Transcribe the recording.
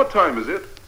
what time is it?